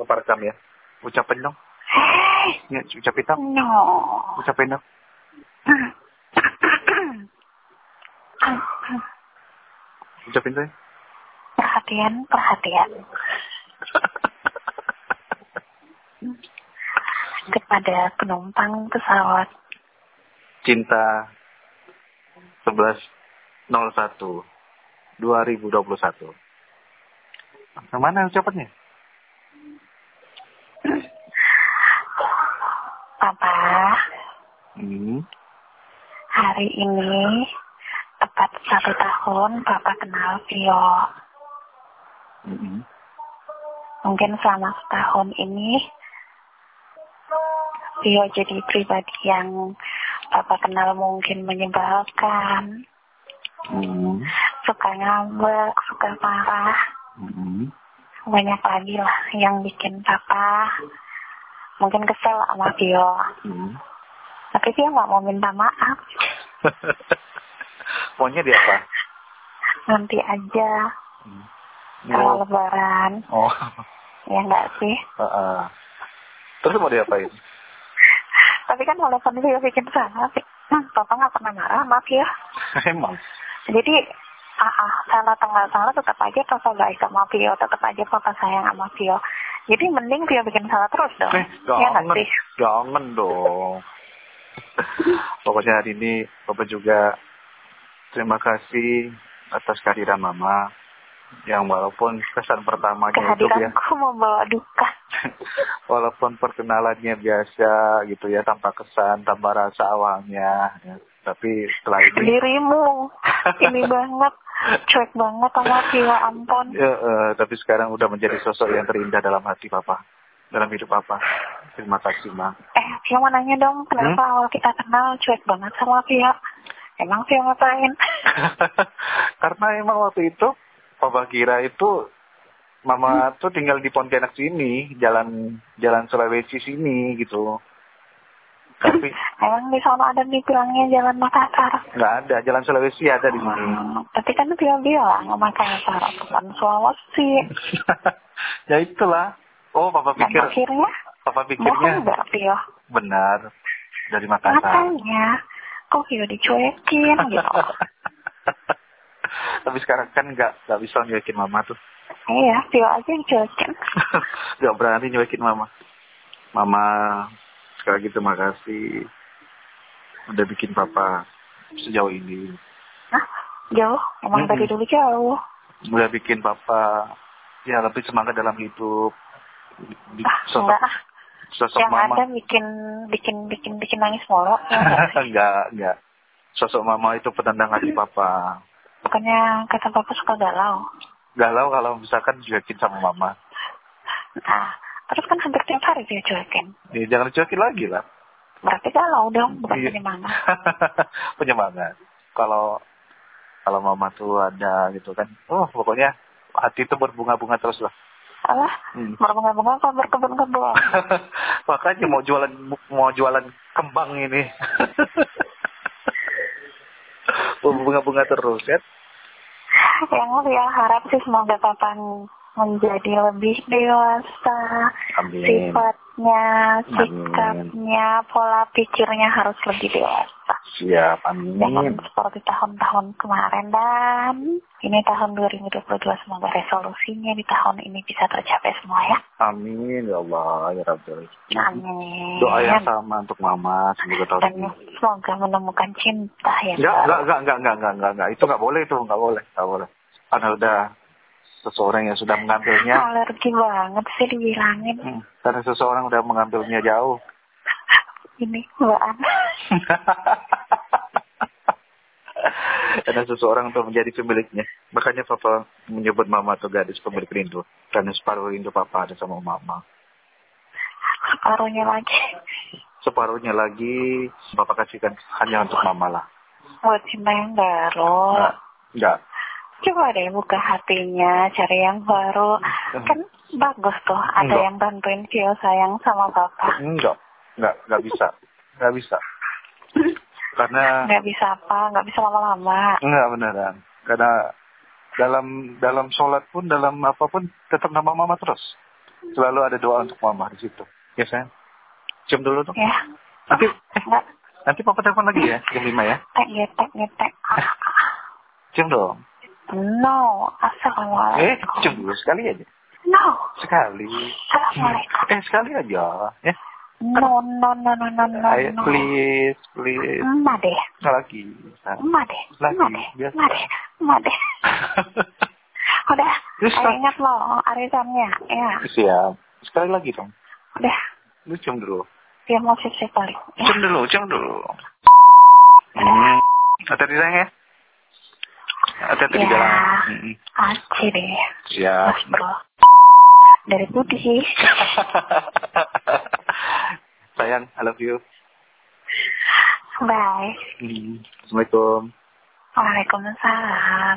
Papa rekam ya. Ucapin dong. Ya, ucapin dong. no. Ucapin dong. Ucapin saya. perhatian, perhatian. Kepada penumpang pesawat Cinta 1101 2021. Mana ucapannya? Papa, Hmm. hari ini tepat satu tahun Papa kenal Vio. Hmm. Mungkin selama setahun ini Vio jadi pribadi yang Papa kenal mungkin menyebalkan, Hmm. suka ngambek, suka marah, Hmm. Banyak lagi lah yang bikin Papa mungkin kesel sama Vio. Hmm. Tapi Vio nggak mau minta maaf, Maunya dia apa? nanti aja Hmm. kalau Oh. lebaran, oh. ya nggak sih? Heeh. Terus mau diapain? Tapi kan walaupun Vio bikin salah, hmm, Papa nggak pernah marah sama Vio. Emang. Jadi ah, ah, salah atau nggak salah tetap aja papa baik sama Vio, tetap aja papa sayang sama Vio. Jadi mending Vio bikin salah terus dong. Eh, ya nggak jangan, sih? jangan dong. Pokoknya hari ini Bapak juga terima kasih atas kehadiran Mama yang walaupun kesan pertamanya itu ya, membawa duka. walaupun perkenalannya biasa gitu ya tanpa kesan, tanpa rasa awalnya, ya. tapi setelah ini Dirimu ini banget, cuek banget sama Vio, ampun. ya, eh, tapi sekarang udah menjadi sosok yang terindah dalam hati Papa, dalam hidup Papa. Terima kasih, Ma. Eh, Vio mau nanya dong, kenapa Hmm? awal kita kenal cuek banget sama Vio? Emang Vio ngapain? Karena emang waktu itu Papa kira itu Mama tuh tinggal di Pontianak sini, jalan jalan Sulawesi sini gitu. Tapi Emang di sana ada dibilangnya jalan Makassar. nggak ada, jalan Sulawesi ada di sini. Hmm, tapi kan Vio bilang Makassar, bukan Sulawesi. ya itulah. Oh, Papa pikir, akhirnya Papa Bohong pikirnya nggak, Vio? benar dari Makassar. Makanya, kok Vio dicuekin gitu. Tapi sekarang kan nggak nggak bisa nyuekin Mama tuh. iya, Vio aja yang cuekin. nggak berani nyuekin Mama. Mama sekali lagi terima kasih udah bikin Papa sejauh ini. Hah? Jauh? Emang Mm-mm. tadi dulu jauh. Udah bikin Papa ya lebih semangat dalam hidup. Di- Ah, Sosok, enggak ah. sosok Yang Mama ada bikin bikin bikin bikin nangis mulu. Ya enggak, enggak. Sosok Mama itu penendang hati Papa. Bukannya kata papa suka galau. Galau kalau misalkan cuekin sama Mama. Nah, terus kan hampir tiap hari dia cuekin. Ya, jangan dicuekin lagi lah. Berarti galau dong, bukan Iya. penyemangat. penyemangat. Kalau kalau mama tuh ada gitu kan, oh pokoknya hati itu berbunga-bunga terus lah. Alah, Hmm. berbunga-bunga kok berkebun-kebun. Makanya mau jualan mau jualan kembang ini. Berbunga-bunga terus ya. yang Vio harap sih semoga papa menjadi lebih dewasa. Amin. sifatnya, Amin. sikapnya, pola pikirnya harus lebih dewasa. Siap, Jangan amin. seperti tahun-tahun kemarin dan ini tahun 2022 semoga resolusinya di tahun ini bisa tercapai semua ya. Amin ya Allah ya Rabbi. Amin. Doa yang sama untuk mama semoga tahun Dan ini. semoga menemukan cinta yang Enggak, enggak, enggak, enggak, enggak, enggak, enggak, enggak. Itu enggak boleh itu, enggak boleh, enggak boleh. Karena udah seseorang yang sudah mengambilnya, Alergi banget sih dibilangin. hmm, karena seseorang udah mengambilnya jauh. Ini Mbak Ana. karena seseorang untuk menjadi pemiliknya. Makanya papa menyebut mama atau gadis pemilik rindu. Karena separuh rindu papa ada sama mama. Separuhnya lagi. Separuhnya lagi papa kasihkan hanya untuk mama lah. Buat cinta yang baru. Enggak, enggak. Coba deh buka hatinya, cari yang baru. Kan bagus tuh, ada Enggak. yang bantuin Vio sayang sama Bapak. Enggak, enggak, enggak bisa. Enggak bisa. Karena Nggak bisa apa, nggak bisa lama-lama. enggak beneran. Karena dalam dalam sholat pun, dalam apa pun tetap nama mama terus. selalu ada doa untuk mama di situ. Ya sayang. Cium dulu dong. Ya. Nanti eh, Enggak. nanti papa telepon lagi ya jam 5 ya. Tek ngetek. Ah, ah, ah. Cium dong. No. Eh, Assalamualaikum. cium dulu sekali aja. No. Sekali. Assalamualaikum. Eh, sekali aja. Ya. No, no, no, no, no, no, Ayo, no. please, please. Emak deh. Nggak lagi. Nah. Emak deh. Lagi, Emak deh. Emak deh. Udah. Terus, Ayo ingat loh arisannya. Ya. Siap. Sekali lagi dong. Udah. Lu cium dulu. Dia mau sip balik. Ya. Cium dulu, cium dulu. Hmm. Hati-hati sayang ya. Hati-hati di Ya. jalan. Hmm. Aci deh. Siap. Mas bro. Dari putih. Sayang, I love you. Bye. Hmm. Assalamualaikum. Waalaikumsalam.